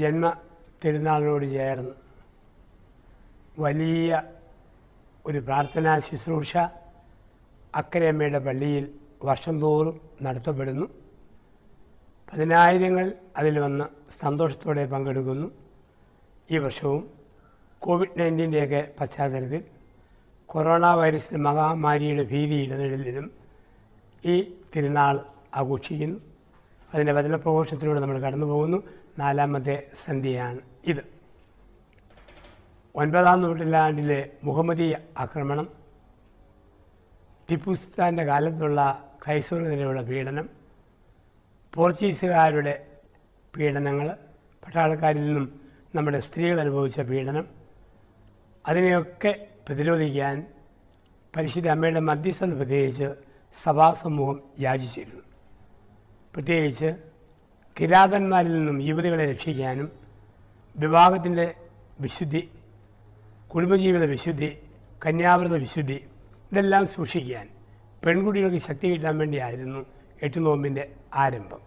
ജന്മ തിരുനാളിനോട് ചേർന്ന് വലിയ ഒരു പ്രാർത്ഥനാ ശുശ്രൂഷ അക്കരയമ്മയുടെ പള്ളിയിൽ വർഷം തോറും നടത്തപ്പെടുന്നു. പതിനായിരങ്ങൾ അതിൽ വന്ന് സന്തോഷത്തോടെ പങ്കെടുക്കുന്നു. ഈ വർഷവും കോവിഡ് നയന്റീന്റെയൊക്കെ പശ്ചാത്തലത്തിൽ കൊറോണ വൈറസിന് മഹാമാരിയുടെ ഭീതി ഇടനിഴലിലും ഈ തിരുനാൾ ആഘോഷിക്കുന്നു. അതിന്റെ വചനപ്രഘോഷത്തിലൂടെ നമ്മൾ കടന്നു പോകുന്നു നാലാമത്തെ സന്ധിയാണ് ഇത്. ഒൻപതാം നൂറ്റാണ്ടിലെ മുഹമ്മദി ആക്രമണം ടിപ്പു കാലത്തുള്ള ക്രൈസ്തവർക്കെതിരെയുള്ള പീഡനം പോർച്ചുഗീസുകാരുടെ പീഡനങ്ങൾ പട്ടാളക്കാരിൽ നിന്നും നമ്മുടെ സ്ത്രീകൾ അനുഭവിച്ച പീഡനം അതിനെയൊക്കെ പ്രതിരോധിക്കാൻ പരിശുദ്ധ അമ്മയുടെ മധ്യസ്ഥത പ്രത്യേകിച്ച് സഭാസമൂഹം യാചിച്ചിരുന്നു. പ്രത്യേകിച്ച് കിരാതന്മാരിൽ നിന്നും യുവതികളെ രക്ഷിക്കാനും വിവാഹത്തിന്റെ വിശുദ്ധി കുടുംബജീവിത വിശുദ്ധി കന്യാവ്രത വിശുദ്ധി ഇതെല്ലാം സൂക്ഷിക്കാൻ പെൺകുട്ടികൾക്ക് ശക്തി കിട്ടാൻ വേണ്ടിയായിരുന്നു എട്ട് നോമ്പിന്റെ ആരംഭം.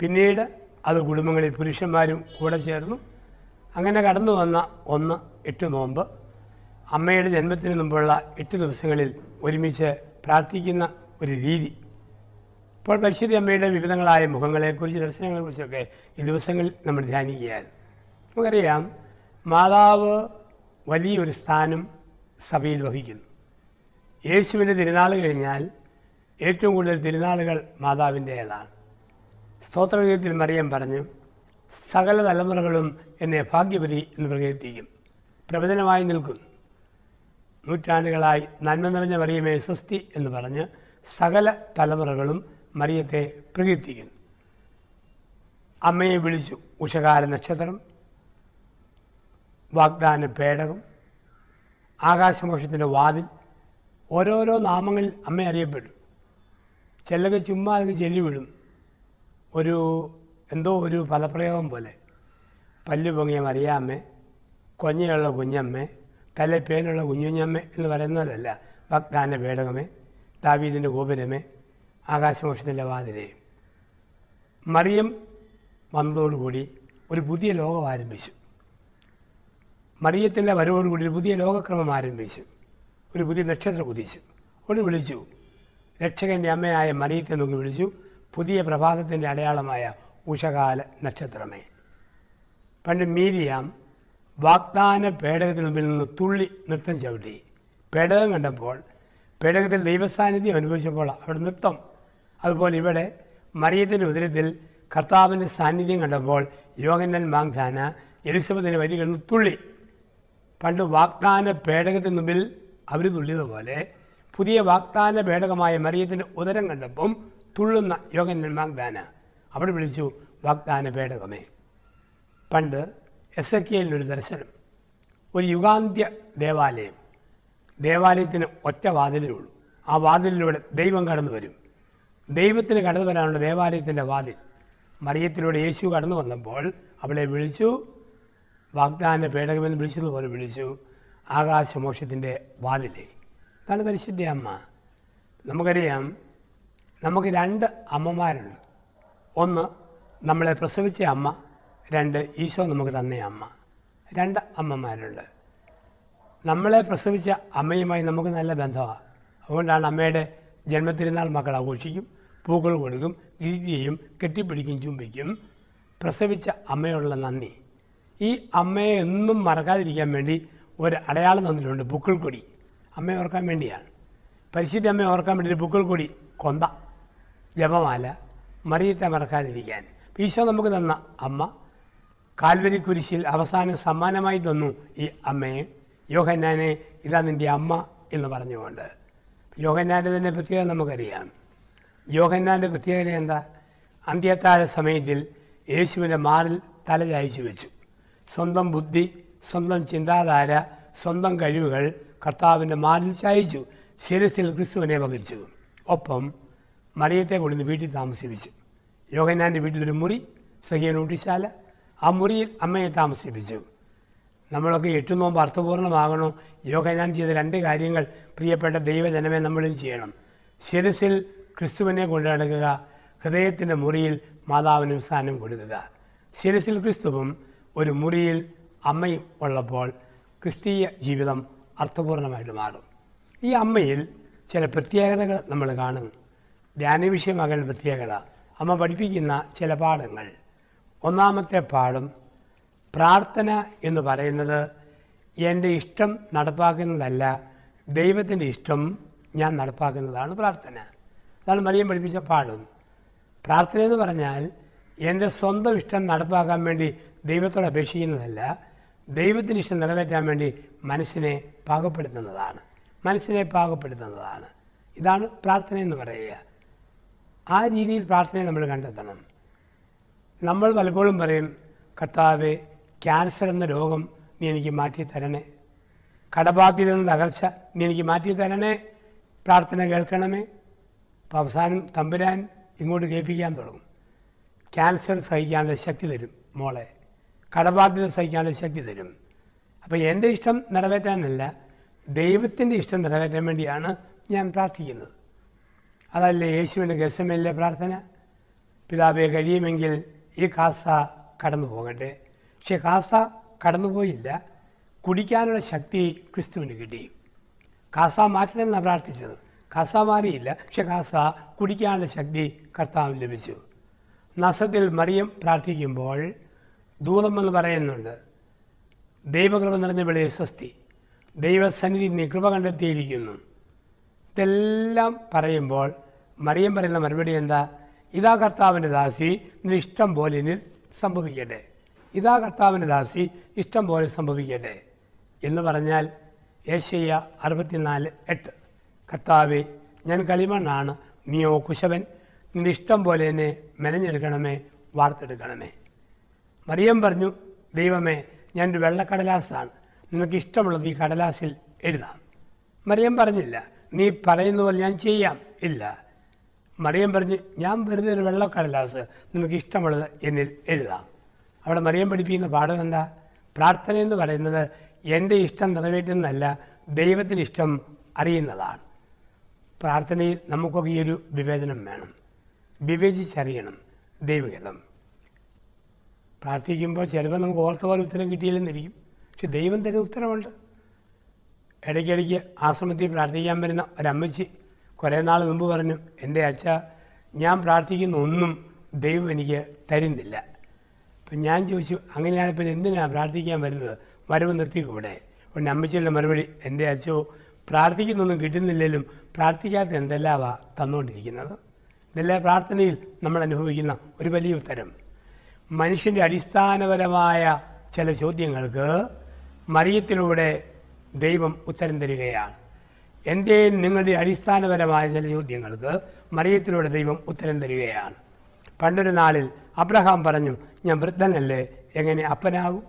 പിന്നീട് അത് കുടുംബങ്ങളിൽ പുരുഷന്മാരും കൂടെ ചേർന്നു. അങ്ങനെ കടന്നു വന്ന ഒന്ന് എട്ട് നോമ്പ് അമ്മയുടെ ജന്മത്തിന് മുമ്പുള്ള എട്ട് ദിവസങ്ങളിൽ ഒരുമിച്ച് പ്രാർത്ഥിക്കുന്ന ഒരു രീതി ഇപ്പോൾ പരിശുദ്ധി അമ്മയുടെ വിവിധങ്ങളായ മുഖങ്ങളെക്കുറിച്ച് ദർശനങ്ങളെക്കുറിച്ചൊക്കെ ഈ ദിവസങ്ങളിൽ നമ്മൾ ധ്യാനിക്കുകയാണ്. നമുക്കറിയാം മാതാവ് വലിയൊരു സ്ഥാനം സഭയിൽ വഹിക്കുന്നു. യേശുവിന്റെ തിരുനാൾ കഴിഞ്ഞാൽ ഏറ്റവും കൂടുതൽ തിരുനാളുകൾ മാതാവിന്റേതാണ്. സ്തോത്രഗീതത്തിൽ മറിയം പറഞ്ഞു സകല തലമുറകളും എന്നെ ഭാഗ്യപതി എന്ന് പ്രകീർത്തിക്കും. പ്രവചനമായി നിൽക്കും നൂറ്റാണ്ടുകളായി നന്മ നിറഞ്ഞ മറിയമേ സ്വസ്തി എന്ന് പറഞ്ഞ് സകല തലമുറകളും മറിയത്തെ പ്രകീർത്തിക്കുന്നു. അമ്മയെ വിളിച്ചു ഉഷകാല നക്ഷത്രം വാഗ്ദാന പേടകം ആകാശമോഷത്തിന്റെ വാതിൽ ഓരോരോ നാമങ്ങളിൽ അമ്മ അറിയപ്പെട്ടു ചിലക്ക് ചുമ്മാ അതിന് ചെല്ലി വിടും ഒരു എന്തോ ഒരു പദപ്രയോഗം പോലെ. പല്ല് പൊങ്ങിയ മറിയാമ്മേ കൊഞ്ഞയുള്ള കുഞ്ഞമ്മേ തലപ്പേനുള്ള കുഞ്ഞുഞ്ഞമ്മേ എന്ന് പറയുന്നതല്ല വാഗ്ദാന പേടകമേ ദാവീദിന്റെ ഗോപുരമേ ആകാശമോക്ഷത്തിന്റെ വാതിലെ. മറിയം വന്നതോടുകൂടി ഒരു പുതിയ ലോകം ആരംഭിച്ചു. മറിയത്തിന്റെ വരവോടുകൂടി ഒരു പുതിയ ലോകക്രമം ആരംഭിച്ചു. ഒരു പുതിയ നക്ഷത്രം കുതിച്ചു ഒന്ന് വിളിച്ചു. രക്ഷകന്റെ അമ്മയായ മറിയത്തെ നോക്കി വിളിച്ചു. പുതിയ പ്രഭാതത്തിന്റെ അടയാളമായ ഉഷകാല നക്ഷത്രമേ. പണ്ട് മീരിയാം വാഗ്ദാന പേടകത്തിന് മുമ്പിൽ നിന്ന് തുള്ളി നൃത്തം ചവിട്ടി. പേടകം കണ്ടപ്പോൾ പേടകത്തിൽ ദൈവസാന്നിധ്യം അനുഭവിച്ചപ്പോൾ അവിടെ നൃത്തം അതുപോലെ ഇവിടെ മറിയത്തിന്റെ ഉദരത്തിൽ കർത്താവിന്റെ സാന്നിധ്യം കണ്ടപ്പോൾ യോഗന്നൻ മാങ്ധാന എലിസബത്തിന്റെ വരികൾ തുള്ളി. പണ്ട് വാഗ്ദാന പേടകത്തിന് മുമ്പിൽ അവർ തുള്ളിയതുപോലെ പുതിയ വാഗ്ദാന പേടകമായ മറിയത്തിന്റെ ഉദരം കണ്ടപ്പം തുള്ളുന്ന യോഗന്നൻ മാഗ്ദാന അവിടെ വിളിച്ചു വാഗ്ദാന പേടകമേ. പണ്ട് എസ് എ ദർശനം ഒരു യുഗാന്ത്യ ദേവാലയം. ദേവാലയത്തിന് ഒറ്റ വാതിലേ ഉള്ളൂ. ആ വാതിലിലൂടെ ദൈവം കടന്നു വരും. ദൈവത്തിന് കടന്നു വരാനുള്ള ദേവാലയത്തിന്റെ വാതിൽ. മറിയത്തിലൂടെ യേശു കടന്നു വന്നപ്പോൾ അവളെ വിളിച്ചു വാഗ്ദാന പേടകമെന്ന് വിളിച്ചതുപോലെ വിളിച്ചു ആകാശമോക്ഷത്തിന്റെ വാതിലേ. അതാണ് പരിശുദ്ധ അമ്മ. നമുക്കറിയാം നമുക്ക് രണ്ട് അമ്മമാരുണ്ട്. ഒന്ന് നമ്മളെ പ്രസവിച്ച അമ്മ രണ്ട് ഈശോ നമുക്ക് തന്ന അമ്മ. രണ്ട് അമ്മമാരുണ്ട്. നമ്മളെ പ്രസവിച്ച അമ്മയുമായി നമുക്ക് നല്ല ബന്ധമാണ് അതുകൊണ്ടാണ് അമ്മയുടെ ജന്മത്തിരുന്നാൾ മക്കൾ ആഘോഷിക്കും. പൂക്കൾ കൊടുക്കും ചെയ്യും കെട്ടിപ്പിടിക്കും ചുംബിക്കും. പ്രസവിച്ച അമ്മയോടുള്ള നന്ദി. ഈ അമ്മയെ എന്നും മറക്കാതിരിക്കാൻ വേണ്ടി ഒരു അടയാളം തന്നിട്ടുണ്ട് പൂക്കൾ കൊടി അമ്മയെ ഓർക്കാൻ വേണ്ടിയാണ്. പരിശുദ്ധ അമ്മയെ ഓർക്കാൻ വേണ്ടി പൂക്കൾ കൊടി കൊന്ത ജപമാല മറിയത്തെ മറക്കാതിരിക്കാൻ. ഈശോ നമുക്ക് തന്ന അമ്മ കാൽവരി കുരിശിൽ അവസാനം സമ്മാനമായി തന്നു ഈ അമ്മയെ. യോഹന്നാനെ ഇതാ നിന്റെ അമ്മ എന്ന് പറഞ്ഞുകൊണ്ട്. യോഹന്നാന്റെ തന്നെ പ്രത്യേകത നമുക്കറിയാം. യോഹന്നാന്റെ പ്രത്യേകത എന്താ? അന്ത്യത്താഴ സമയത്തിൽ യേശുവിന്റെ മാറിൽ തല ചായച്ചു വെച്ചു. സ്വന്തം ബുദ്ധി സ്വന്തം ചിന്താധാര സ്വന്തം കഴിവുകൾ കർത്താവിന്റെ മാറിൽ ചായച്ചു. ശിരസിൽ ക്രിസ്തുവിനെ വഹിച്ചു ഒപ്പം മറിയത്തെ കൊണ്ടുവന്ന് വീട്ടിൽ താമസിപ്പിച്ചു. യോഗനാന്റെ വീട്ടിലൊരു മുറി സ്വകീയ നൂട്ടിശാല ആ മുറിയിൽ അമ്മയെ താമസിപ്പിച്ചു. നമ്മളൊക്കെ എട്ടു നോമ്പ് അർത്ഥപൂർണമാകണോ യോഗനാൻ ചെയ്ത രണ്ട് കാര്യങ്ങൾ പ്രിയപ്പെട്ട ദൈവജനമേ നമ്മളും ചെയ്യണം. ശിരസിൽ ക്രിസ്തുവിനെ കൊണ്ടുനടക്കുക ഹൃദയത്തിന്റെ മുറിയിൽ മാതാവിനും സ്ഥാനം കൊടുക്കുക. ശിരസിൽ ക്രിസ്തുവും ഒരു മുറിയിൽ അമ്മയും ഉള്ളപ്പോൾ ക്രിസ്തീയ ജീവിതം അർത്ഥപൂർണമായിട്ട് മാറും. ഈ അമ്മയിൽ ചില പ്രത്യേകതകൾ നമ്മൾ കാണും. ധ്യാനവിഷയമാകുന്ന പ്രത്യേകത. അമ്മ പഠിപ്പിക്കുന്ന ചില പാഠങ്ങൾ. ഒന്നാമത്തെ പാഠം പ്രാർത്ഥന എന്ന് പറയുന്നത് എന്റെ ഇഷ്ടം നടപ്പാക്കുന്നതല്ല ദൈവത്തിന്റെ ഇഷ്ടം ഞാൻ നടപ്പാക്കുന്നതാണ് പ്രാർത്ഥന. അതാണ് മറിയം പഠിപ്പിച്ച പാഠം. പ്രാർത്ഥന എന്ന് പറഞ്ഞാൽ എന്റെ സ്വന്തം ഇഷ്ടം നടപ്പാക്കാൻ വേണ്ടി ദൈവത്തോട് അപേക്ഷിക്കുന്നതല്ല ദൈവത്തിന് ഇഷ്ടം നിറവേറ്റാൻ വേണ്ടി മനസ്സിനെ പാകപ്പെടുത്തുന്നതാണ്. മനസ്സിനെ പാകപ്പെടുത്തുന്നതാണ്. ഇതാണ് പ്രാർത്ഥന എന്ന് പറയുക. ആ രീതിയിൽ പ്രാർത്ഥനയെ നമ്മൾ കണ്ടെത്തണം. നമ്മൾ പലപ്പോഴും പറയും കർത്താവ് ക്യാൻസർ എന്ന രോഗം നീ എനിക്ക് മാറ്റി തരണേ കടബാധ്യത എന്ന തകർച്ച നീ എനിക്ക് മാറ്റി തരണേ പ്രാർത്ഥന കേൾക്കണമേ. അപ്പോൾ അവസാനം തമ്പുരാൻ ഇങ്ങോട്ട് കേൾപ്പിക്കാൻ തുടങ്ങും. ക്യാൻസർ സഹിക്കാനുള്ള ശക്തി തരും മോളെ. കടബാധ്യത സഹിക്കാനുള്ള ശക്തി തരും. അപ്പോൾ എന്റെ ഇഷ്ടം നിറവേറ്റാനല്ല ദൈവത്തിന്റെ ഇഷ്ടം നിറവേറ്റാൻ വേണ്ടിയാണ് ഞാൻ പ്രാർത്ഥിക്കുന്നത്. അതല്ലേ യേശുവിന്റെ ഗസമല്ലേ പ്രാർത്ഥന. പിതാവെ കഴിയുമെങ്കിൽ ഈ കാസ കടന്നു പോകട്ടെ. പക്ഷെ കാസ കടന്നുപോയില്ല കുടിക്കാനുള്ള ശക്തി ക്രിസ്തുവിന് കിട്ടി. കാസ മാറ്റണമെന്നാണ് പ്രാർത്ഥിച്ചത്. കാസ മാറിയില്ല പക്ഷെ കാസ കുടിക്കാനുള്ള ശക്തി കർത്താവ് ലഭിച്ചു. നസത്തിൽ മറിയം പ്രാർത്ഥിക്കുമ്പോൾ ദൂതം എന്ന് പറയുന്നുണ്ട് ദൈവകൃപ നിറഞ്ഞ വെളിയെ സ്വസ്തി. ദൈവസന്നിധി നീ കൃപ കണ്ടെത്തിയിരിക്കുന്നു. ഇതെല്ലാം പറയുമ്പോൾ മറിയം പറയുന്ന മറുപടി എന്താ? ഇതാ കർത്താവിന്റെ ദാസി നിന്റെ ഇഷ്ടം പോലെ ഇനി സംഭവിക്കട്ടെ. ഇതാ കർത്താവിന്റെ ദാസി ഇഷ്ടം പോലെ സംഭവിക്കട്ടെ. എന്ന് പറഞ്ഞാൽ ഏഷ്യ അറുപത്തിനാല് എട്ട്. കർത്താവെ ഞാൻ കളിമണ്ണാണ്. നീയോ കുശവൻ നിന്റെ ഇഷ്ടം പോലെ എന്നെ മെനഞ്ഞെടുക്കണമേ വാർത്തെടുക്കണമേ. മറിയം പറഞ്ഞു ദൈവമേ ഞാനൊരു വെള്ളക്കടലാസാണ്. നിനക്ക് ഇഷ്ടമുള്ളത് ഈ കടലാസിൽ എഴുതാം. മറിയം പറഞ്ഞില്ല നീ പറയുന്ന പോലെ ഞാൻ ചെയ്യാം. ഇല്ല. മറിയം പറഞ്ഞ് ഞാൻ വെറുതെ ഒരു വെള്ളക്കടലാസ് നിനക്ക് ഇഷ്ടമുള്ളത് എന്നിൽ എഴുതാം. അവിടെ മറിയം പഠിപ്പിക്കുന്ന പാഠം എന്താ? പ്രാർത്ഥന എന്ന് പറയുന്നത് എന്റെ ഇഷ്ടം നിറവേറ്റുന്നതല്ല ദൈവത്തിന്റെ ഇഷ്ടം അറിയുന്നതാണ്. പ്രാർത്ഥനയിൽ നമുക്കൊക്കെ ഈ ഒരു വിവേചനം വേണം. വിവേചിച്ചറിയണം. ദൈവഹിതം പ്രാർത്ഥിക്കുമ്പോൾ ചിലപ്പോൾ നമുക്ക് ഓർത്ത പോലെ ഉത്തരം കിട്ടിയില്ലെന്നിരിക്കും. പക്ഷെ ദൈവം തരുന്ന ഉത്തരമുണ്ട് ഇടയ്ക്കിടയ്ക്ക് ആശ്രമത്തിൽ പ്രാർത്ഥിക്കാൻ വരുന്ന ഒരമ്മച്ചി കുറേ നാൾ മുമ്പ് പറഞ്ഞു എന്റെ അച്ഛ ഞാൻ പ്രാർത്ഥിക്കുന്ന ഒന്നും ദൈവം എനിക്ക് തരുന്നില്ല. അപ്പം ഞാൻ ചോദിച്ചു അങ്ങനെയാണ് പിന്നെ എന്തിനാണ് പ്രാർത്ഥിക്കാൻ വരുന്നത്? വരവ് നിർത്തിക്കൂടെ ഉടനെ അമ്മച്ചിയുടെ മറുപടി എന്റെ അച്ഛോ പ്രാർത്ഥിക്കുന്നൊന്നും കിട്ടുന്നില്ലെങ്കിലും പ്രാർത്ഥിക്കാത്ത എന്തെല്ലാമാ തന്നുകൊണ്ടിരിക്കുന്നത് ഇതെല്ലാം പ്രാർത്ഥനയിൽ നമ്മൾ അനുഭവിക്കുന്ന ഒരു വലിയ ഉത്തരം. മനുഷ്യന്റെ അടിസ്ഥാനപരമായ ചില ചോദ്യങ്ങൾക്ക് മറിയത്തിലൂടെ ദൈവം ഉത്തരം തരികയാണ്. എന്റെ നിങ്ങളുടെ അടിസ്ഥാനപരമായ ചില ചോദ്യങ്ങൾക്ക് മറിയത്തിലൂടെ ദൈവം ഉത്തരം തരികയാണ്. പണ്ടൊരു നാളിൽ അബ്രഹാം പറഞ്ഞു ഞാൻ വൃദ്ധനല്ലേ എങ്ങനെ അപ്പനാകും?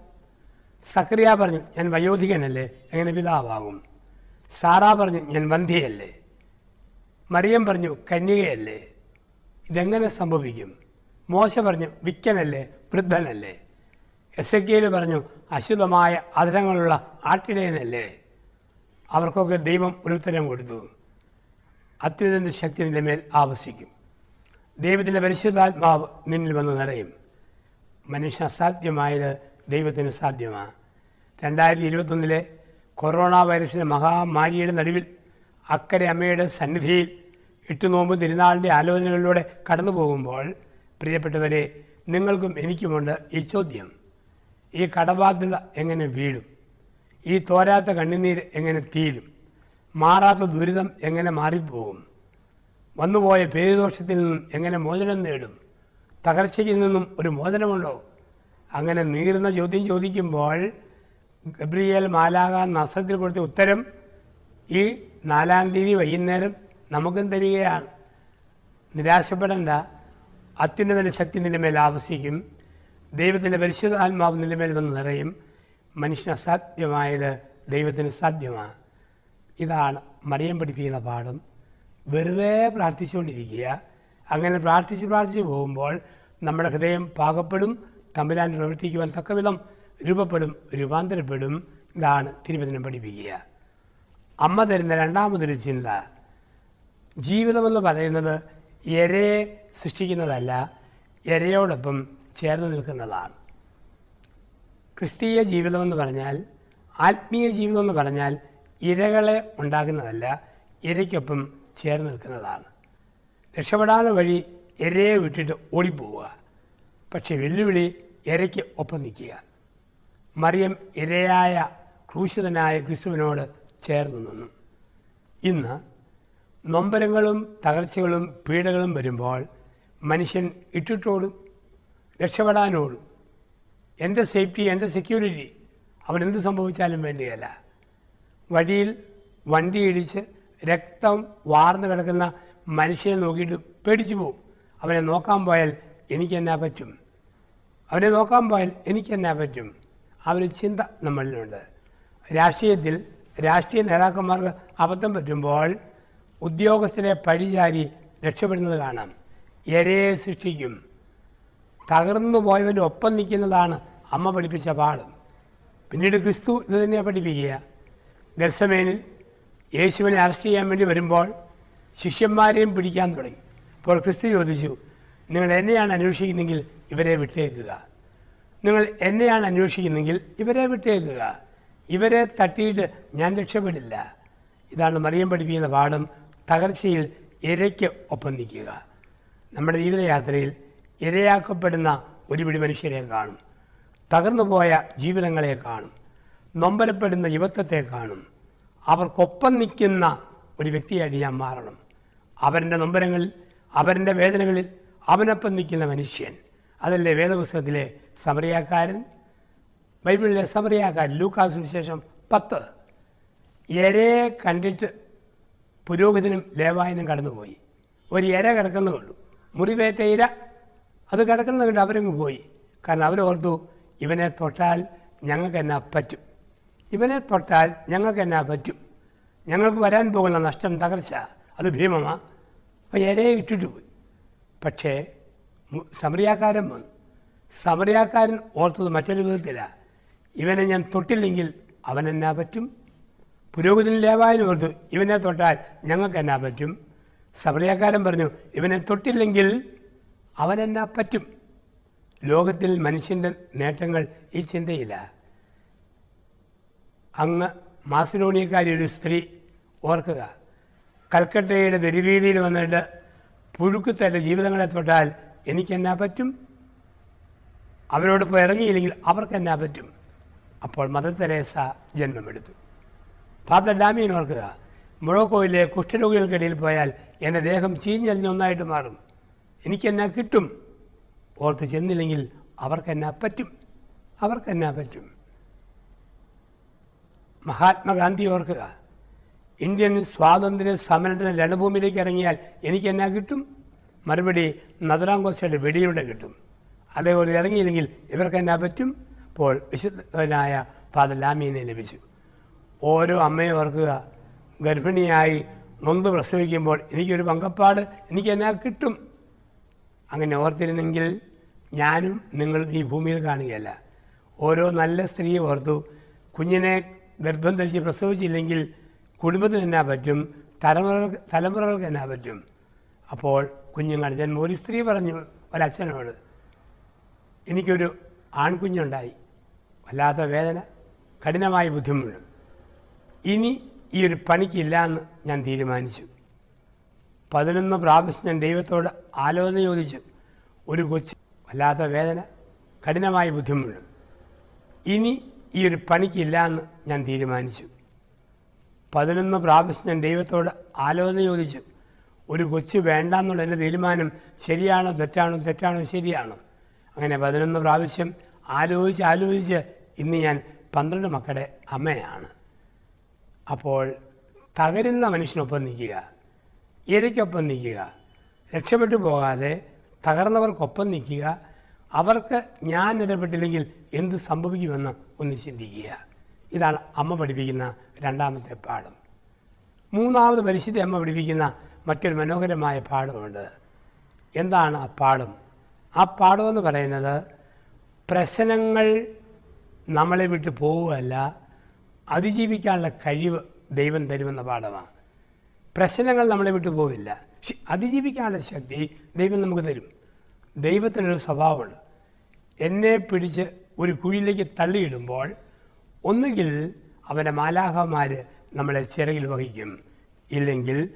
സക്രിയ പറഞ്ഞു ഞാൻ വയോധികനല്ലേ എങ്ങനെ പിതാവാകും? സാറാ പറഞ്ഞു ഞാൻ വന്ധ്യയല്ലേ മറിയം പറഞ്ഞു കന്യകയല്ലേ? ഇതെങ്ങനെ സംഭവിക്കും? മോശ പറഞ്ഞു വിക്കനല്ലേ വൃദ്ധനല്ലേ? എസ് എ കെയിൽ പറഞ്ഞു അശുദ്ധമായ അധരങ്ങളുള്ള ആട്ടിടയനല്ലേ? അവർക്കൊക്കെ ദൈവം ഒരു ഉത്തരം കൊടുത്തു. അത്യുതന്റെ ശക്തി നിന്റെ മേൽ ആവസിക്കും. ദൈവത്തിന്റെ പരിശുദ്ധാത്മാവ് നിന്നിൽ വന്ന് നിറയും. മനുഷ്യ അസാധ്യമായത് ദൈവത്തിന് സാധ്യമാണ് രണ്ടായിരത്തി ഇരുപത്തൊന്നിലെ കൊറോണ വൈറസിന്റെ മഹാമാരിയുടെ നടുവിൽ അക്കരെ അമ്മയുടെ സന്നിധിയിൽ ഇട്ടുനോമ്പ് തിരുനാളിന്റെ ആലോചനകളിലൂടെ കടന്നു പോകുമ്പോൾ പ്രിയപ്പെട്ടവരെ നിങ്ങൾക്കും എനിക്കുമുണ്ട് ഈ ചോദ്യം. ഈ കടബാധ്യത എങ്ങനെ വീഴും? ഈ തോരാത്ത കണ്ണുനീര് എങ്ങനെ തീരും? മാറാത്ത ദുരിതം എങ്ങനെ മാറിപ്പോകും? വന്നുപോയ പേരുദോഷത്തിൽ നിന്നും എങ്ങനെ മോചനം നേടും? തകർച്ചയിൽ നിന്നും ഒരു മോചനമുണ്ടോ? അങ്ങനെ നീറുന്ന ചോദ്യം ചോദിക്കുമ്പോൾ ഗബ്രിയേൽ മാലാക നസ്രത്തിൽ കൊടുത്ത ഉത്തരം ഈ നാലാം തീയതി വൈകുന്നേരം നമുക്കും തരികയാണ്. നിരാശപ്പെടേണ്ട. അത്യുന്നതന്റെ ശക്തി നിന്റെ മേൽ ആവസിക്കും. ദൈവത്തിന്റെ പരിശുദ്ധ ആത്മാവ് നിന്റെ മേൽ വന്ന് നിറയും. മനുഷ്യന് അസാധ്യമായത് ദൈവത്തിന് സാധ്യമാണ്. ഇതാണ് മറിയം പഠിപ്പിക്കുന്ന പാഠം. വെറുതെ പ്രാർത്ഥിച്ചുകൊണ്ടിരിക്കുക. അങ്ങനെ പ്രാർത്ഥിച്ച് പ്രാർത്ഥിച്ച് പോകുമ്പോൾ നമ്മുടെ ഹൃദയം പാകപ്പെടും. തമ്പിലാൻ പ്രവർത്തിക്കുവാൻ തക്കവിധം രൂപപ്പെടും രൂപാന്തരപ്പെടും ഇതാണ് തിരുവചനം പഠിപ്പിക്കുക. അമ്മ തരുന്ന രണ്ടാമതൊരു ചിന്ത ജീവിതമെന്ന് പറയുന്നത് ഇരയെ സൃഷ്ടിക്കുന്നതല്ല ഇരയോടൊപ്പം ചേർന്ന് നിൽക്കുന്നതാണ്. ക്രിസ്തീയ ജീവിതമെന്ന് പറഞ്ഞാൽ ആത്മീയ ജീവിതം എന്ന് പറഞ്ഞാൽ ഇരകളെ ഉണ്ടാക്കുന്നതല്ല ഇരയ്ക്കൊപ്പം ചേർന്ന് നിൽക്കുന്നതാണ്. രക്ഷപ്പെടാനുള്ള വഴി ഇരയെ വിട്ടിട്ട് ഓടിപ്പോവുക. പക്ഷേ വെല്ലുവിളി ഇരയ്ക്ക് ഒപ്പം നിൽക്കുക. മറിയം ഇരയായ ക്രൂശിതനായ ക്രിസ്തുവിനോട് ചേർന്ന് നിന്നു. ഇന്ന് നൊമ്പരങ്ങളും തകർച്ചകളും പീഡകളും വരുമ്പോൾ മനുഷ്യൻ ഇട്ടിട്ടോടും രക്ഷപ്പെടാനോടും എന്റെ സേഫ്റ്റി എന്റെ സെക്യൂരിറ്റി അവൻ എന്ത് സംഭവിച്ചാലും വേണ്ടിയല്ല. വഴിയിൽ വണ്ടി ഇടിച്ച് രക്തം വാർന്നു കിടക്കുന്ന മനുഷ്യനെ നോക്കിയിട്ട് പേടിച്ചു പോവും. അവനെ നോക്കാൻ പോയാൽ എനിക്കെന്നാ പറ്റും? അവനെ നോക്കാൻ പോയാൽ എനിക്കെന്നാ പറ്റും? ആ ഒരു ചിന്ത നമ്മളിലുണ്ട്. രാഷ്ട്രീയത്തിൽ രാഷ്ട്രീയ നേതാക്കന്മാർക്ക് അബദ്ധം പറ്റുമ്പോൾ ഉദ്യോഗസ്ഥരെ പഴിചാരി രക്ഷപ്പെടുന്നത് കാണാം. എരയെ സൃഷ്ടിക്കും. തകർന്നു പോയവന്റെ ഒപ്പം നിൽക്കുന്നതാണ് അമ്മ പഠിപ്പിച്ച പാഠം. പിന്നീട് ക്രിസ്തു ഇത് തന്നെയാണ് പഠിപ്പിക്കുക. ഗർസമേനിൽ യേശുവിനെ അറസ്റ്റ് ചെയ്യാൻ വേണ്ടി വരുമ്പോൾ ശിഷ്യന്മാരെയും പിടിക്കാൻ തുടങ്ങി. അപ്പോൾ ക്രിസ്തു ചോദിച്ചു നിങ്ങൾ എന്നെയാണ് അന്വേഷിക്കുന്നെങ്കിൽ ഇവരെ വിട്ടേക്കുക. നിങ്ങൾ എന്നെയാണ് അന്വേഷിക്കുന്നെങ്കിൽ ഇവരെ വിട്ടേക്കുക. ഇവരെ തട്ടിയിട്ട് ഞാൻ രക്ഷപ്പെടില്ല. ഇതാണ് മറിയം പഠിപ്പിക്കുന്ന പാഠം. തകർച്ചയിൽ ഇരയ്ക്ക് ഒപ്പം നിൽക്കുക. നമ്മുടെ ജീവിതയാത്രയിൽ ഇരയാക്കപ്പെടുന്ന ഒരുപിടി മനുഷ്യരെ കാണും. തകർന്നു പോയ ജീവിതങ്ങളെ കാണും. നൊമ്പരപ്പെടുന്ന യുവത്വത്തെ കാണും. അവർക്കൊപ്പം നിൽക്കുന്ന ഒരു വ്യക്തിയായിട്ട് ഞാൻ മാറണം. അവരുടെ നൊമ്പരങ്ങളിൽ അവരുടെ വേദനകളിൽ അവനൊപ്പം നിൽക്കുന്ന മനുഷ്യൻ. അതല്ലേ വേദപുസ്തകത്തിലെ സമറിയാക്കാരൻ ബൈബിളിലെ സമറിയാക്കാരൻ ലൂക്കാസിന് ശേഷം പത്ത്. എരെ കണ്ടിട്ട് പുരോഹിതനും ലേവായനും കടന്നുപോയി. ഒരു ഇര കിടക്കുന്നത് കണ്ടു. മുറിവേറ്റ ഇര. അത് കിടക്കുന്നത് കണ്ട് അവരങ്ങ് പോയി. കാരണം അവരോർത്തു ഇവനെ തൊട്ടാൽ ഞങ്ങൾക്ക് എന്നാ പറ്റും? ഇവനെ തൊട്ടാൽ ഞങ്ങൾക്ക് എന്നാ പറ്റും? ഞങ്ങൾക്ക് വരാൻ പോകുന്ന നഷ്ടം തകർച്ച അത് ഭീമമാണ് അപ്പോൾ ഇരയെ ഇട്ടിട്ട് പോയി. പക്ഷേ സമറിയാക്കാരൻ വന്നു. സമറിയാക്കാരൻ ഓർത്തത് മറ്റൊരു വിധത്തിലാണ് ഇവനെ ഞാൻ തൊട്ടില്ലെങ്കിൽ അവൻ എന്നാ പറ്റും? പുരോഹിതൻ ലേവായാലും ഓർത്തു ഇവനെ തൊട്ടാൽ ഞങ്ങൾക്ക് എന്നാ പറ്റും? സമരയാക്കാരൻ പറഞ്ഞു ഇവനെ തൊട്ടില്ലെങ്കിൽ അവൻ എന്നാ പറ്റും? ലോകത്തിൽ മനുഷ്യന്റെ നേട്ടങ്ങൾ ഈ ചിന്തയില്ല അങ്ങ് മാസിലോണിയക്കാരി ഒരു സ്ത്രീ ഓർക്കുക. കൽക്കട്ടയുടെ തെരുവീതിയിൽ വന്നിട്ട് പുഴുക്കുത്തല്ല ജീവിതങ്ങളെ തൊട്ടാൽ എനിക്കെന്നാ പറ്റും? അവരോടൊപ്പം ഇറങ്ങിയില്ലെങ്കിൽ അവർക്ക് എന്നാ പറ്റും? അപ്പോൾ മദർ തെരേസ ജന്മമെടുത്തു. ഫാദർ ഡാമിയൻ ഓർക്കുക മൊറോക്കോയിലെ കുഷ്ഠരോഗികൾക്കിടയിൽ പോയാൽ എന്റെ ദേഹം ചീഞ്ഞലിഞ്ഞൊന്നായിട്ട് മാറും. എനിക്കെന്നാ കിട്ടും? ഓർത്ത് ചെന്നില്ലെങ്കിൽ അവർക്കെന്നാ പറ്റും? അവർക്കെന്നാ പറ്റും? മഹാത്മാഗാന്ധി ഓർക്കുക ഇന്ത്യൻ സ്വാതന്ത്ര്യ സമരത്തിന് രണഭൂമിയിലേക്ക് ഇറങ്ങിയാൽ എനിക്കെന്നാ കിട്ടും? മറുപടി നദറാങ്കോസയുടെ വെടിയുടെ കിട്ടും. അതേപോലെ ഇറങ്ങിയില്ലെങ്കിൽ ഇവർക്ക് എന്നാ പറ്റും? അപ്പോൾ വിശുദ്ധനായ ഫാദർ ലാമീനെ ലഭിച്ചു. ഓരോ അമ്മയും ഓർക്കുക ഗർഭിണിയായി നൊന്ത് പ്രസവിക്കുമ്പോൾ എനിക്കൊരു പങ്കപ്പാട് എനിക്ക് എന്നാ കിട്ടും? അങ്ങനെ ഓർത്തിരുന്നെങ്കിൽ ഞാനും നിങ്ങൾ ഈ ഭൂമിയിൽ കാണുകയല്ല. ഓരോ നല്ല സ്ത്രീയെ ഓർത്തു കുഞ്ഞിനെ ഗർഭം ധരിച്ച് പ്രസവിച്ചില്ലെങ്കിൽ കുടുംബത്തിന് എന്നാ പറ്റും? തലമുറകൾക്ക് തലമുറകൾക്ക് എന്നാ പറ്റും? അപ്പോൾ കുഞ്ഞുങ്ങൾ ജന്മം ഒരു സ്ത്രീ പറഞ്ഞു ഒരച്ഛനോട് എനിക്കൊരു ആൺകുഞ്ഞുണ്ടായി. വല്ലാത്ത വേദന കഠിനമായ ബുദ്ധിമുട്ട്. ഇനി ഈ ഒരു പണിക്കില്ല എന്ന് ഞാൻ തീരുമാനിച്ചു. പതിനൊന്ന് പ്രാവശ്യം ഞാൻ ദൈവത്തോട് ആലോചന ചോദിച്ചു. ഒരു കൊച്ചു വല്ലാത്ത വേദന കഠിനമായ ബുദ്ധിമുട്ട്. ഇനി ഈ ഒരു പണിക്കില്ല എന്ന് ഞാൻ തീരുമാനിച്ചു. പതിനൊന്ന് പ്രാവശ്യം ഞാൻ ദൈവത്തോട് ആലോചന ചോദിച്ചു. ഒരു കൊച്ചു വേണ്ട എന്നുള്ള എന്റെ തീരുമാനം ശരിയാണോ തെറ്റാണോ? തെറ്റാണോ ശരിയാണോ? അങ്ങനെ പതിനൊന്ന് പ്രാവശ്യം ആലോചിച്ച് ആലോചിച്ച് ഇന്ന് ഞാൻ പന്ത്രണ്ട് മക്കളുടെ അമ്മയാണ്. അപ്പോൾ തകരുന്ന മനുഷ്യനൊപ്പം നിൽക്കുക ഇരയ്ക്കൊപ്പം നിൽക്കുക രക്ഷപ്പെട്ടു പോകാതെ തകർന്നവർക്കൊപ്പം നിൽക്കുക അവർക്ക് ഞാൻ ഇടപെട്ടില്ലെങ്കിൽ എന്ത് സംഭവിക്കുമെന്ന് ഒന്ന് ചിന്തിക്കുക. ഇതാണ് അമ്മ പഠിപ്പിക്കുന്ന രണ്ടാമത്തെ പാഠം. മൂന്നാമത് പരിശുദ്ധ അമ്മ പഠിപ്പിക്കുന്ന മറ്റൊരു മനോഹരമായ പാഠമുണ്ട്. എന്താണ് ആ പാഠം? ആ പാഠമെന്ന് പറയുന്നത് പ്രശ്നങ്ങൾ നമ്മളെ വിട്ട് പോവുകയല്ല അതിജീവിക്കാനുള്ള കഴിവ് ദൈവം തരുമെന്ന പാഠമാണ്. പ്രശ്നങ്ങൾ നമ്മളെ വിട്ടു പോവില്ല. അതിജീവിക്കാനുള്ള ശക്തി ദൈവം നമുക്ക് തരും. ദൈവത്തിനൊരു സ്വഭാവമുണ്ട്. എന്നെ പിടിച്ച് ഒരു കുഴിയിലേക്ക് തള്ളിയിടുമ്പോൾ ഒന്നുകിൽ അവന്റെ മാലാഹമാർ നമ്മളെ ചിറകിൽ വഹിക്കും. ഇല്ലെങ്കിൽ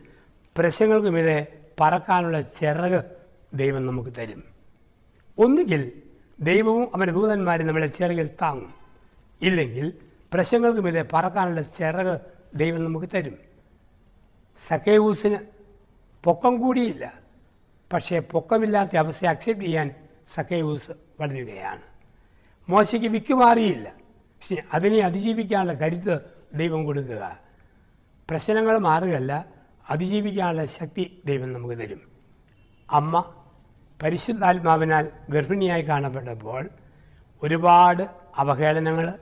പ്രശ്നങ്ങൾക്കുമിതെ പറക്കാനുള്ള ചിറക് ദൈവം നമുക്ക് തരും. ഒന്നുകിൽ ദൈവവും അവന്റെ ദൂതന്മാരും നമ്മളെ ചിറകിൽ താങ്ങും. ഇല്ലെങ്കിൽ പ്രശ്നങ്ങൾക്ക് പറക്കാനുള്ള ചിറക് ദൈവം നമുക്ക് തരും. സക്കേവൂസിന് പൊക്കം കൂടിയില്ല. പക്ഷേ പൊക്കമില്ലാത്ത അവസ്ഥയെ അക്സെപ്റ്റ് ചെയ്യാൻ സക്കേവൂസ് വളരുകയാണ്. മോശയ്ക്ക് വിക്കുമാറിയില്ല. പക്ഷേ അതിനെ അതിജീവിക്കാനുള്ള കരുത്ത് ദൈവം കൊടുക്കുക. പ്രശ്നങ്ങൾ മാറുകയല്ല അതിജീവിക്കാനുള്ള ശക്തി ദൈവം നമുക്ക് തരും. അമ്മ പരിശുദ്ധാത്മാവിനാൽ ഗർഭിണിയായി കാണപ്പെട്ടപ്പോൾ ഒരുപാട് അവഹേളനങ്ങൾ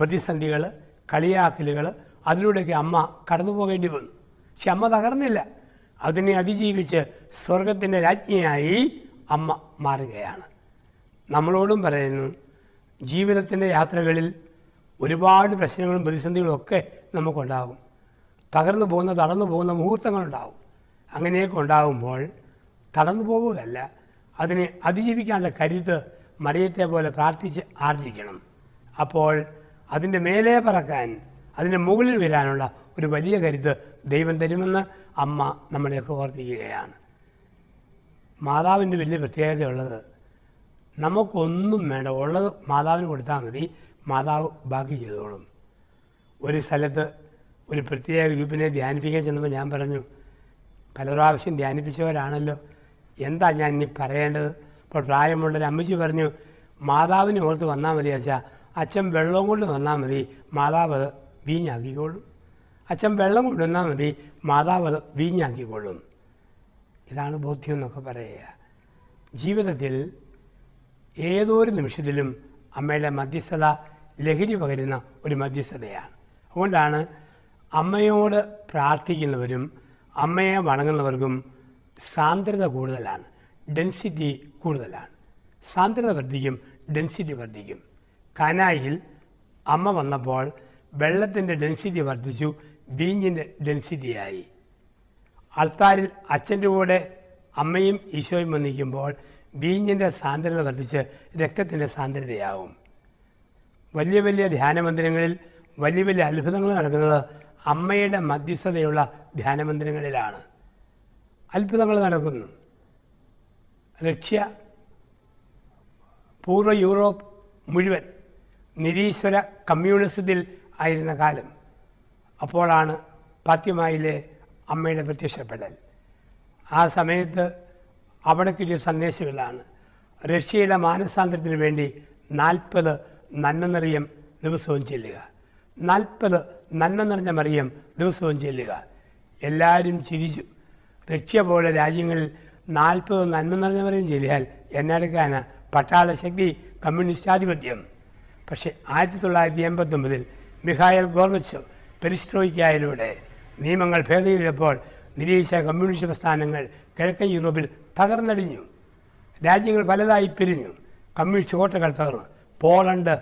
പ്രതിസന്ധികൾ കളിയാക്കലുകൾ അതിലൂടെയൊക്കെ അമ്മ കടന്നു പോകേണ്ടി വന്നു. പക്ഷെ അമ്മ തകർന്നില്ല. അതിനെ അതിജീവിച്ച് സ്വർഗത്തിന്റെ രാജ്ഞിയായി അമ്മ മാറുകയാണ്. നമ്മളോടും പറയുന്നു ജീവിതത്തിന്റെ യാത്രകളിൽ ഒരുപാട് പ്രശ്നങ്ങളും പ്രതിസന്ധികളും ഒക്കെ നമുക്കുണ്ടാകും. തകർന്നു പോകുന്ന തളർന്നു പോകുന്ന മുഹൂർത്തങ്ങളുണ്ടാവും അങ്ങനെയൊക്കെ ഉണ്ടാകുമ്പോൾ തളർന്നു പോവുകയല്ല അതിനെ അതിജീവിക്കാനുള്ള കരുത്ത് മറിയത്തെ പോലെ പ്രാർത്ഥിച്ച് ആർജിക്കണം. അപ്പോൾ അതിന്റെ മേലെ പറക്കാൻ അതിന്റെ മുകളിൽ വരാനുള്ള ഒരു വലിയ കരുത്ത് ദൈവം തരുമെന്ന് അമ്മ നമ്മളെയൊക്കെ ഓർപ്പിക്കുകയാണ് മാതാവിന്റെ വലിയ പ്രത്യേകതയുള്ളത് നമുക്കൊന്നും വേണ്ട ഉള്ളത് മാതാവിന് കൊടുത്താൽ മതി മാതാവ് ബാക്കി ചെയ്തോളും. ഒരു സ്ഥലത്ത് ഒരു പ്രത്യേക ഗ്രൂപ്പിനെ ധ്യാനിപ്പിക്കാൻ ചെന്നപ്പോൾ ഞാൻ പറഞ്ഞു പല പ്രാവശ്യം ധ്യാനിപ്പിച്ചവരാണല്ലോ എന്താ ഞാൻ ഇനി പറയേണ്ടത്? ഇപ്പോൾ പ്രായമുള്ളൊരു അമ്മച്ചി പറഞ്ഞു മാതാവിനെ ഓർത്ത് വന്നാൽ മതി അച്ഛാ. അച്ഛൻ വെള്ളം കൊണ്ട് വന്നാൽ മതി. മാതാവ് അത് അച്ഛൻ വെള്ളം കൊണ്ടുവന്നാൽ മതി. മാതാവ് അത് ഇതാണ് ബോധ്യം എന്നൊക്കെ പറയുക. ജീവിതത്തിൽ ഏതൊരു നിമിഷത്തിലും അമ്മയുടെ മധ്യസ്ഥത ലഹരി പകരുന്ന ഒരു മധ്യസ്ഥതയാണ്. അതുകൊണ്ടാണ് അമ്മയോട് പ്രാർത്ഥിക്കുന്നവരും അമ്മയെ വണങ്ങുന്നവർക്കും സാന്ദ്രത കൂടുതലാണ് ഡെൻസിറ്റി കൂടുതലാണ്. സാന്ദ്രത വർദ്ധിക്കും ഡെൻസിറ്റി വർദ്ധിക്കും. കനായിൽ അമ്മ വന്നപ്പോൾ വെള്ളത്തിന്റെ ഡെൻസിറ്റി വർദ്ധിച്ചു വീഞ്ഞിന്റെ ഡെൻസിറ്റിയായി ആൾക്കാരിൽ അച്ഛന്റെ കൂടെ അമ്മയും ഈശോയും വന്നിരിക്കുമ്പോൾ വീഞ്ഞിന്റെ സാന്ദ്രത വർദ്ധിച്ച് രക്തത്തിന്റെ സാന്ദ്രതയാവും. വലിയ വലിയ ധ്യാനമന്ദിരങ്ങളിൽ വലിയ വലിയ അത്ഭുതങ്ങൾ നടക്കുന്നത് അമ്മയുടെ മധ്യസ്ഥതയുള്ള ധ്യാനമന്ദിരങ്ങളിലാണ്. അത്ഭുതങ്ങൾ നടക്കുന്നു. റഷ്യ പൂർവ യൂറോപ്പ് മുഴുവൻ നിരീശ്വര കമ്മ്യൂണിസത്തിൽ ആയിരുന്ന കാലം. അപ്പോഴാണ് പാത്യമായിലെ അമ്മയുടെ പ്രത്യക്ഷപ്പെടൽ. ആ സമയത്ത് അവിടെ കിട്ടിയ സന്ദേശങ്ങളാണ്. റഷ്യയുടെ മാനസാന്തരത്തിന് വേണ്ടി നാൽപ്പത് നന്മ നിറയം ദിവസവും ചെല്ലുക. നാൽപ്പത് നന്മ നിറഞ്ഞ മറിയം ദിവസവും ചെല്ലുക. എല്ലാവരും ചിരിച്ചു. റഷ്യ പോലെ രാജ്യങ്ങളിൽ നാൽപ്പത് നന്മ നിറഞ്ഞ മറിയം ചെല്ലിയാൽ എന്നെടുക്കാന് പട്ടാള ശക്തി കമ്മ്യൂണിസ്റ്റാധിപത്യം. പക്ഷേ ആയിരത്തി തൊള്ളായിരത്തി എൺപത്തൊമ്പതിൽ മിഹായൽ ഗോർബച്ചവ് പെരിസ്ട്രോയ്ക്കായിലൂടെ നിയമങ്ങൾ ഭേദഗതിയിലപ്പോൾ നിരീക്ഷ കമ്മ്യൂണിസ്റ്റ് പ്രസ്ഥാനങ്ങൾ കിഴക്കൻ യൂറോപ്പിൽ തകർന്നടിഞ്ഞു. രാജ്യങ്ങൾ പലതായി പിരിഞ്ഞു. കമ്മ്യൂണിസ്റ്റ് കോട്ടകൾ തകർന്നു. പോളണ്ട്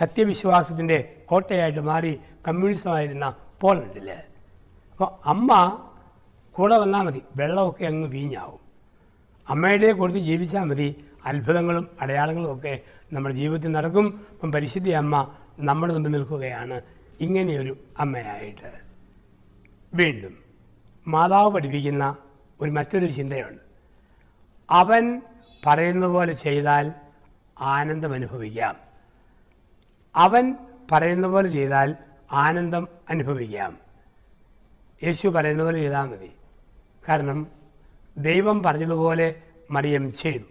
സത്യവിശ്വാസത്തിന്റെ കോട്ടയായിട്ട് മാറി കമ്മ്യൂണിസമായിരുന്ന പോളണ്ടിൽ അപ്പോൾ അമ്മ കൂടെ വന്നാൽ മതി. വെള്ളമൊക്കെ അങ്ങ് വീഞ്ഞാവും. അമ്മയുടെ കൊടുത്ത് ജീവിച്ചാൽ മതി. അത്ഭുതങ്ങളും അടയാളങ്ങളും ഒക്കെ നമ്മുടെ ജീവിതത്തിൽ നടക്കും. അപ്പം പരിശുദ്ധി അമ്മ നമ്മുടെ മുമ്പിൽ നിൽക്കുകയാണ്. ഇങ്ങനെയൊരു അമ്മയായിട്ട്. വീണ്ടും മാതാവ് പഠിപ്പിക്കുന്ന ഒരു മറ്റൊരു ചിന്തയുണ്ട്. അവൻ പറയുന്ന പോലെ ചെയ്താൽ ആനന്ദം അനുഭവിക്കാം. അവൻ പറയുന്ന പോലെ ചെയ്താൽ ആനന്ദം അനുഭവിക്കാം. യേശു പറയുന്ന പോലെ ചെയ്താൽ മതി. കാരണം ദൈവം പറഞ്ഞതുപോലെ മറിയം ചെയ്തു.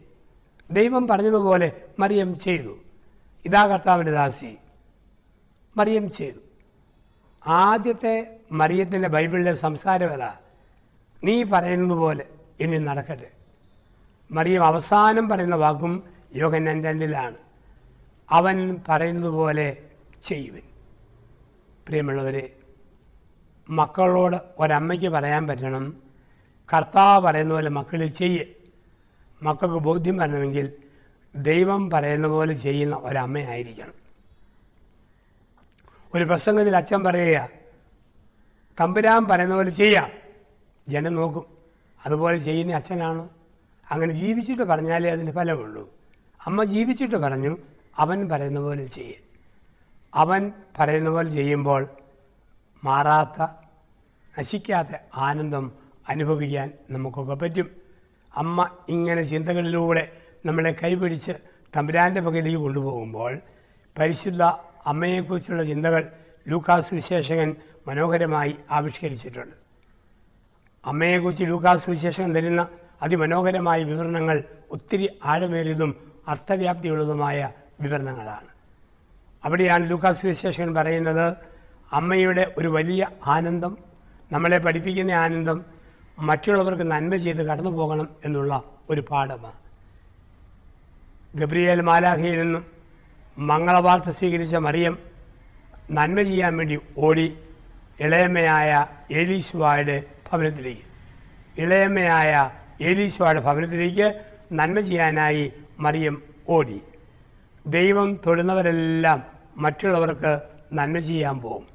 ദൈവം പറഞ്ഞതുപോലെ മറിയം ചെയ്തു. ഇതാ കർത്താവിന്റെ ദാസി. മറിയം ചെയ്തു. ആദ്യത്തെ മറിയത്തിന്റെ ബൈബിളിലെ സംസാരം ഏതാ നീ പറയുന്നത് പോലെ ഇനി നടക്കട്ടെ. മറിയം അവസാനം പറയുന്ന വാക്കും യോഗനൻ രണ്ടിലാണ്. അവൻ പറയുന്നത് പോലെ ചെയ്യുവൻ. പ്രിയമുള്ളവരെ മക്കളോട് ഒരമ്മയ്ക്ക് പറയാൻ പറ്റണം. കർത്താവ് പറയുന്ന പോലെ മക്കളിൽ ചെയ്യ്. മക്കൾക്ക് ബോധ്യം വരണമെങ്കിൽ ദൈവം പറയുന്ന പോലെ ചെയ്യുന്ന ഒരമ്മയായിരിക്കണം. ഒരു പ്രസംഗത്തിൽ അച്ഛൻ പറയുക തമ്പുരാൻ പറയുന്ന പോലെ ചെയ്യാം. ജനം നോക്കും. അതുപോലെ ചെയ്യുന്ന അച്ഛനാണ്. അങ്ങനെ ജീവിച്ചിട്ട് പറഞ്ഞാലേ അതിന് ഫലമുള്ളൂ. അമ്മ ജീവിച്ചിട്ട് പറഞ്ഞു അവൻ പറയുന്ന പോലെ ചെയ്യേ. അവൻ പറയുന്ന പോലെ ചെയ്യുമ്പോൾ മാറാത്ത നശിക്കാത്ത ആനന്ദം അനുഭവിക്കാൻ നമുക്കൊക്കെ പറ്റും. അമ്മ ഇങ്ങനെ ചിന്തകളിലൂടെ നമ്മളെ കൈപിടിച്ച് തമ്പുരാന്റെ പകലേക്ക് കൊണ്ടുപോകുമ്പോൾ പരിശുദ്ധ അമ്മയെക്കുറിച്ചുള്ള ചിന്തകൾ ലൂക്കാസ് വിശേഷകൻ മനോഹരമായി ആവിഷ്കരിച്ചിട്ടുണ്ട്. അമ്മയെക്കുറിച്ച് ലൂക്കാസ് വിശേഷകൻ തരുന്ന അതിമനോഹരമായ വിവരണങ്ങൾ ഒത്തിരി ആഴമേറിയതും അർത്ഥവ്യാപ്തിയുള്ളതുമായ വിവരണങ്ങളാണ്. അവിടെയാണ് ലൂക്കാസ് വിശേഷകൻ പറയുന്നത് അമ്മയുടെ ഒരു വലിയ ആനന്ദം നമ്മളെ പഠിപ്പിക്കുന്ന ആനന്ദം മറ്റുള്ളവർക്ക് നന്മ ചെയ്ത് കടന്നു പോകണം എന്നുള്ള ഒരു പാഠമാണ്. ഗബ്രിയേൽ മാലാഖയിൽ നിന്നും മംഗളവാർത്ത സ്വീകരിച്ച മറിയം നന്മ ചെയ്യാൻ വേണ്ടി ഓടി ഇളയമ്മയായ ഏലീശുവായുടെ ഭവനത്തിലേക്ക്. ഇളയമ്മയായ ഏലീശുവായുടെ ഭവനത്തിലേക്ക് നന്മ ചെയ്യാനായി മറിയം ഓടി. ദൈവം തൊടുന്നവരെല്ലാം മറ്റുള്ളവർക്ക് നന്മ ചെയ്യാൻ പോകും.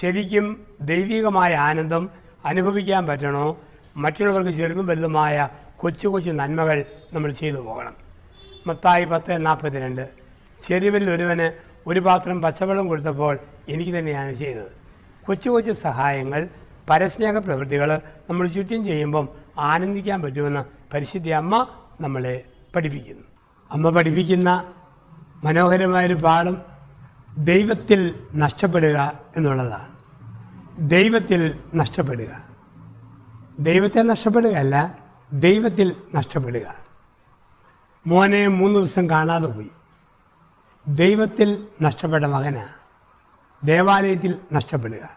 ശരിക്കും ദൈവികമായ ആനന്ദം അനുഭവിക്കാൻ പറ്റണോ? മറ്റുള്ളവർക്ക് ചെറുതും വലുതുമായ കൊച്ചു കൊച്ചു നന്മകൾ നമ്മൾ ചെയ്തു പോകണം. മത്തായി പത്ത് നാൽപ്പത്തിരണ്ട്. ചെരുവിൽ ഒരുവന് ഒരു പാത്രം പച്ചവെള്ളം കൊടുത്തപ്പോൾ എനിക്ക് തന്നെയാണ് ചെയ്തത്. കൊച്ചു കൊച്ചു സഹായങ്ങൾ പരസ്നേഹ പ്രവൃത്തികൾ നമ്മൾ ചുറ്റും ചെയ്യുമ്പം ആനന്ദിക്കാൻ പറ്റുമെന്ന് പരിശുദ്ധി അമ്മ നമ്മളെ പഠിപ്പിക്കുന്നു. അമ്മ പഠിപ്പിക്കുന്ന മനോഹരമായൊരു പാഠം ദൈവത്തിൽ നഷ്ടപ്പെടുക എന്നുള്ളതാണ്. ദൈവത്തിൽ നഷ്ടപ്പെടുക. ദൈവത്തെ നഷ്ടപ്പെടുകയല്ല ദൈവത്തിൽ നഷ്ടപ്പെടുക. മോനെ മൂന്ന് ദിവസം കാണാതെ പോയി. ദൈവത്തിൽ നഷ്ടപ്പെട്ട മകനാ. ദേവാലയത്തിൽ നഷ്ടപ്പെടുക.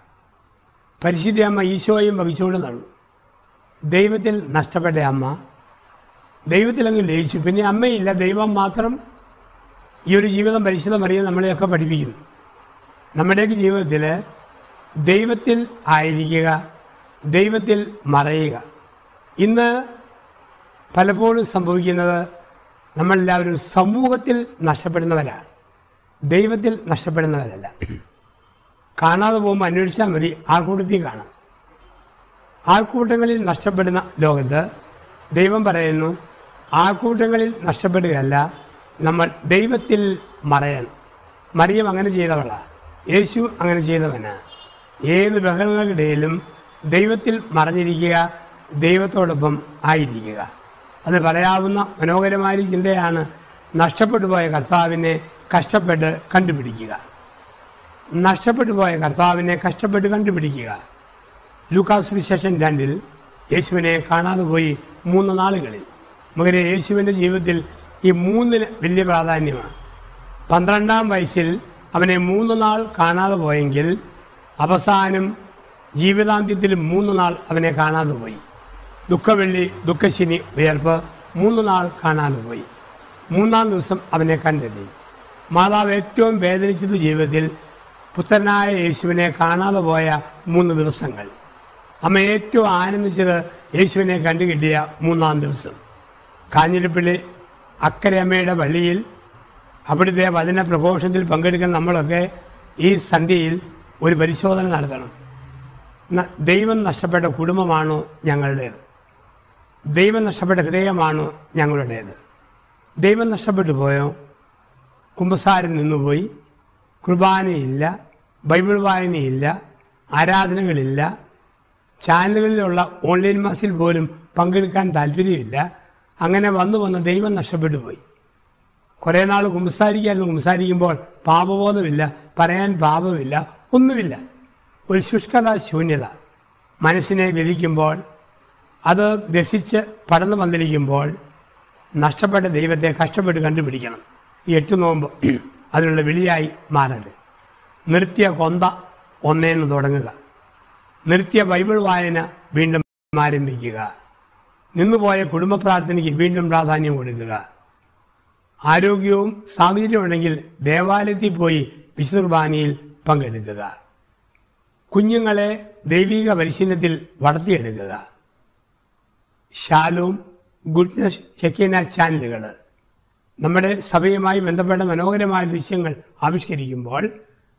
പരിശുദ്ധ അമ്മ ഈശോയും വഹിച്ചുകൊണ്ട് നടന്നു. ദൈവത്തിൽ നഷ്ടപ്പെട്ട അമ്മ ദൈവത്തിലങ്ങ് ലയിച്ചു. പിന്നെ അമ്മയില്ല ദൈവം മാത്രം ഈ ഒരു ജീവിതം പരിശുദ്ധം അറിയാൻ നമ്മളെയൊക്കെ പഠിപ്പിക്കുന്നു. നമ്മുടെയൊക്കെ ജീവിതത്തിൽ ദൈവത്തിൽ ആയിരിക്കുക ദൈവത്തിൽ മറയുക. ഇന്ന് പലപ്പോഴും സംഭവിക്കുന്നത് നമ്മളെല്ലാവരും സമൂഹത്തിൽ നഷ്ടപ്പെടുന്നവരാണ്. ദൈവത്തിൽ നഷ്ടപ്പെടുന്നവരല്ല. കാണാതെ പോകുമ്പോൾ അന്വേഷിച്ചാൽ മതി ആൾക്കൂട്ടത്തിൽ കാണാം. ആൾക്കൂട്ടങ്ങളിൽ നഷ്ടപ്പെടുന്ന ലോകത്ത് ദൈവം പറയുന്നു ആൾക്കൂട്ടങ്ങളിൽ നഷ്ടപ്പെടുകയല്ല നമ്മൾ ദൈവത്തിൽ മറയണം. മറിയം അങ്ങനെ ചെയ്തവളാണ് യേശു അങ്ങനെ ചെയ്തവനാണ് ഏത് ബഹളങ്ങൾക്കിടയിലും ദൈവത്തിൽ മറഞ്ഞിരിക്കുക ദൈവത്തോടൊപ്പം ആയിരിക്കുക. അത് പറയാവുന്ന മനോഹരമായ ചിന്തയാണ് നഷ്ടപ്പെട്ടു പോയ കർത്താവിനെ കഷ്ടപ്പെട്ട് കണ്ടുപിടിക്കുക. നഷ്ടപ്പെട്ടു പോയ കർത്താവിനെ കഷ്ടപ്പെട്ട് കണ്ടുപിടിക്കുക. ലൂക്കാസ് വിശേഷൻ രണ്ടിൽ യേശുവിനെ കാണാതെ പോയി മൂന്ന് നാളുകളിൽ. മകരെ യേശുവിന്റെ ജീവിതത്തിൽ ഈ മൂന്നിന് വലിയ പ്രാധാന്യമാണ്. പന്ത്രണ്ടാം വയസ്സിൽ അവനെ മൂന്ന് നാൾ കാണാതെ പോയെങ്കിൽ അവസാനം ജീവിതാന്ത്യത്തിൽ മൂന്ന് നാൾ അവനെ കാണാതെ പോയി. ദുഃഖവെള്ളി ദുഃഖശനി ഉയർപ്പ് മൂന്ന് നാൾ കാണാതെ പോയി. മൂന്നാം ദിവസം അവനെ കണ്ടെത്തി. മാതാവ് ഏറ്റവും വേദനിച്ചത് ജീവിതത്തിൽ പുത്രനായ യേശുവിനെ കാണാതെ പോയ മൂന്ന് ദിവസങ്ങൾ. അമ്മ ഏറ്റവും ആനന്ദിച്ചത് യേശുവിനെ കണ്ടുകിട്ടിയ മൂന്നാം ദിവസം. കാഞ്ഞിരപ്പള്ളി അക്കരയമ്മയുടെ വള്ളിയിൽ അവിടുത്തെ വചന പ്രഘോഷത്തിൽ പങ്കെടുക്കുന്ന നമ്മളൊക്കെ ഈ സന്ധ്യയിൽ ഒരു പരിശോധന നടത്തണം. ദൈവം നഷ്ടപ്പെട്ട കുടുംബമാണോ ഞങ്ങളുടേത്? ദൈവം നഷ്ടപ്പെട്ട ഹൃദയമാണോ ഞങ്ങളുടേത്? ദൈവം നഷ്ടപ്പെട്ടു പോയോ? കുമ്പസാരം നിന്നുപോയി. കുർബാനയില്ല ബൈബിൾ വായനയില്ല ആരാധനകളില്ല ചാനലുകളിലുള്ള ഓൺലൈൻ മാസിൽ പോലും പങ്കെടുക്കാൻ താല്പര്യമില്ല. അങ്ങനെ വന്നു വന്ന് ദൈവം നഷ്ടപ്പെട്ടു പോയി. കുറേ നാൾ കുമ്പസാരിക്കായിരുന്നു. കുമ്പസാരിക്കുമ്പോൾ പാപബോധമില്ല പറയാൻ പാപമില്ല ഒന്നുമില്ല. ഒരു ശുഷ്കത ശൂന്യത. മനസ്സിനെ ലഭിക്കുമ്പോൾ അത് ദശിച്ച് പടന്നു വന്നിരിക്കുമ്പോൾ നഷ്ടപ്പെട്ട ദൈവത്തെ കഷ്ടപ്പെട്ട് കണ്ടുപിടിക്കണം. ഈ എട്ട് നോമ്പ് അതിനുള്ള വിളിയായി മാറരുത്. നിർത്തിയ കൊന്ത ഒന്നേന്ന് തുടങ്ങുക. നിർത്തിയ ബൈബിൾ വായന വീണ്ടും ആരംഭിക്കുക. നിന്നുപോയ കുടുംബ പ്രാർത്ഥനയ്ക്ക് വീണ്ടും പ്രാധാന്യം കൊടുക്കുക. ആരോഗ്യവും സാഹചര്യമുണ്ടെങ്കിൽ ദേവാലയത്തിൽ പോയി വിശുദ്ധ കുർബാനയിൽ പങ്കെടുക്കുക. കുഞ്ഞുങ്ങളെ ദൈവിക പരിശീലനത്തിൽ വളർത്തിയെടുക്കുക. ശാലും ഗുഡ്നസ് ചെക്കിന ചാനലുകൾ. നമ്മുടെ സഭയുമായി ബന്ധപ്പെട്ട മനോഹരമായ ദൃശ്യങ്ങൾ ആവിഷ്കരിക്കുമ്പോൾ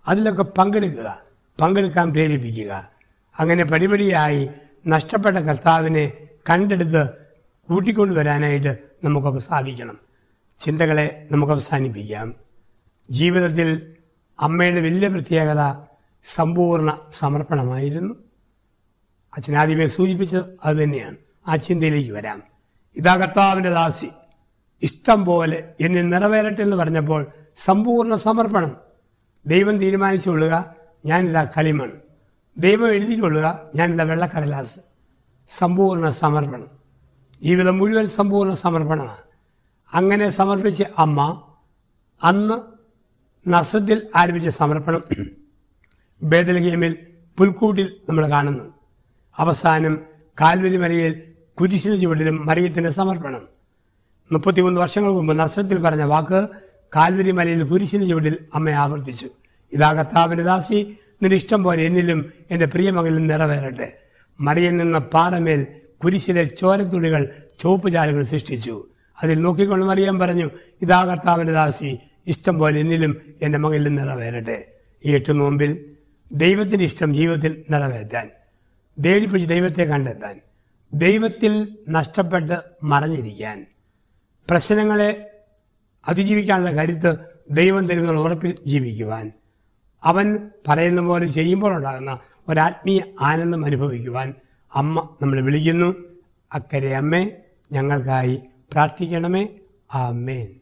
അതിലൊക്കെ പങ്കെടുക്കുക പങ്കെടുക്കാൻ പ്രേരിപ്പിക്കുക. അങ്ങനെ പടിപടിയായി നഷ്ടപ്പെട്ട കർത്താവിനെ കണ്ടെടുത്ത് കൂട്ടിക്കൊണ്ടുവരാനായിട്ട് നമുക്കൊക്കെ സാധിക്കണം. ചിന്തകളെ നമുക്ക് അവസാനിപ്പിക്കാം ജീവിതത്തിൽ അമ്മയുടെ വലിയ പ്രത്യേകത സമ്പൂർണ സമർപ്പണമായിരുന്നു. അച്ഛനാദ്യമേ സൂചിപ്പിച്ചത് അത് തന്നെയാണ്. ആ ചിന്തയിലേക്ക് വരാം. ഇതാ കർത്താവിന്റെ ദാസി. ഇഷ്ടം പോലെ എന്നെ നിറവേറട്ടെ എന്ന് പറഞ്ഞപ്പോൾ സമ്പൂർണ സമർപ്പണം. ദൈവം തീരുമാനിച്ചു കൊള്ളുക ഞാനിതാ കളിമൺ ദൈവം എഴുതി കൊള്ളുക ഞാനിതാ വെള്ളക്കടലാസ്. സമ്പൂർണ സമർപ്പണം. ജീവിതം മുഴുവൻ സമ്പൂർണ സമർപ്പണമാണ്. അങ്ങനെ സമർപ്പിച്ച അമ്മ അന്ന് നസത്തിൽ ആരംഭിച്ച സമർപ്പണം ബേദലഹേമിൽ പുൽക്കൂട്ടിൽ നമ്മൾ കാണുന്നു. അവസാനം കാൽവരി മലയിൽ കുരിശിന് ചുവട്ടിലും മറിയത്തിന്റെ സമർപ്പണം. മുപ്പത്തിമൂന്ന് വർഷങ്ങൾക്ക് മുമ്പ് നസ്രത്തിൽ പറഞ്ഞ വാക്ക് കാൽവരി മലയിൽ കുരിശിന് ചുവട്ടിൽ അമ്മ ആവർത്തിച്ചു. ഇതാ കർത്താവിന്റെ ദാസി നിന്റെ ഇഷ്ടം പോലെ എന്നിലും എന്റെ പ്രിയമകളിലും നിറവേറട്ടെ. മറിയിൽ നിന്ന പാറമേൽ കുരിശിലെ ചോരത്തുള്ളികൾ ചുവപ്പ് ചാലുകൾ സൃഷ്ടിച്ചു. അതിൽ നോക്കിക്കൊണ്ട് മറിയം പറഞ്ഞു ഇതാ കർത്താവിന്റെ ദാസി ഇഷ്ടം പോലെ എന്നിലും എന്റെ മകളിലും നിറവേറട്ടെ. ഈ എട്ട് നോമ്പിൽ ദൈവത്തിന്റെ ഇഷ്ടം ജീവിതത്തിൽ നിറവേറ്റാൻ ദേവിപ്പിച്ച് ദൈവത്തെ കണ്ടെത്താൻ ദൈവത്തിൽ നഷ്ടപ്പെട്ട് മറഞ്ഞിരിക്കാൻ പ്രശ്നങ്ങളെ അതിജീവിക്കാനുള്ള കരുത്ത് ദൈവം തരുന്ന ഉറപ്പിൽ ജീവിക്കുവാൻ അവൻ പറയുന്ന പോലെ ചെയ്യുമ്പോൾ ഉണ്ടാകുന്ന ഒരാത്മീയ ആനന്ദം അനുഭവിക്കുവാൻ അമ്മ നമ്മൾ വിളിക്കുന്നു. അക്കരെ അമ്മേ ഞങ്ങൾക്കായി പ്രാർത്ഥിക്കണമേ. ആമേൻ.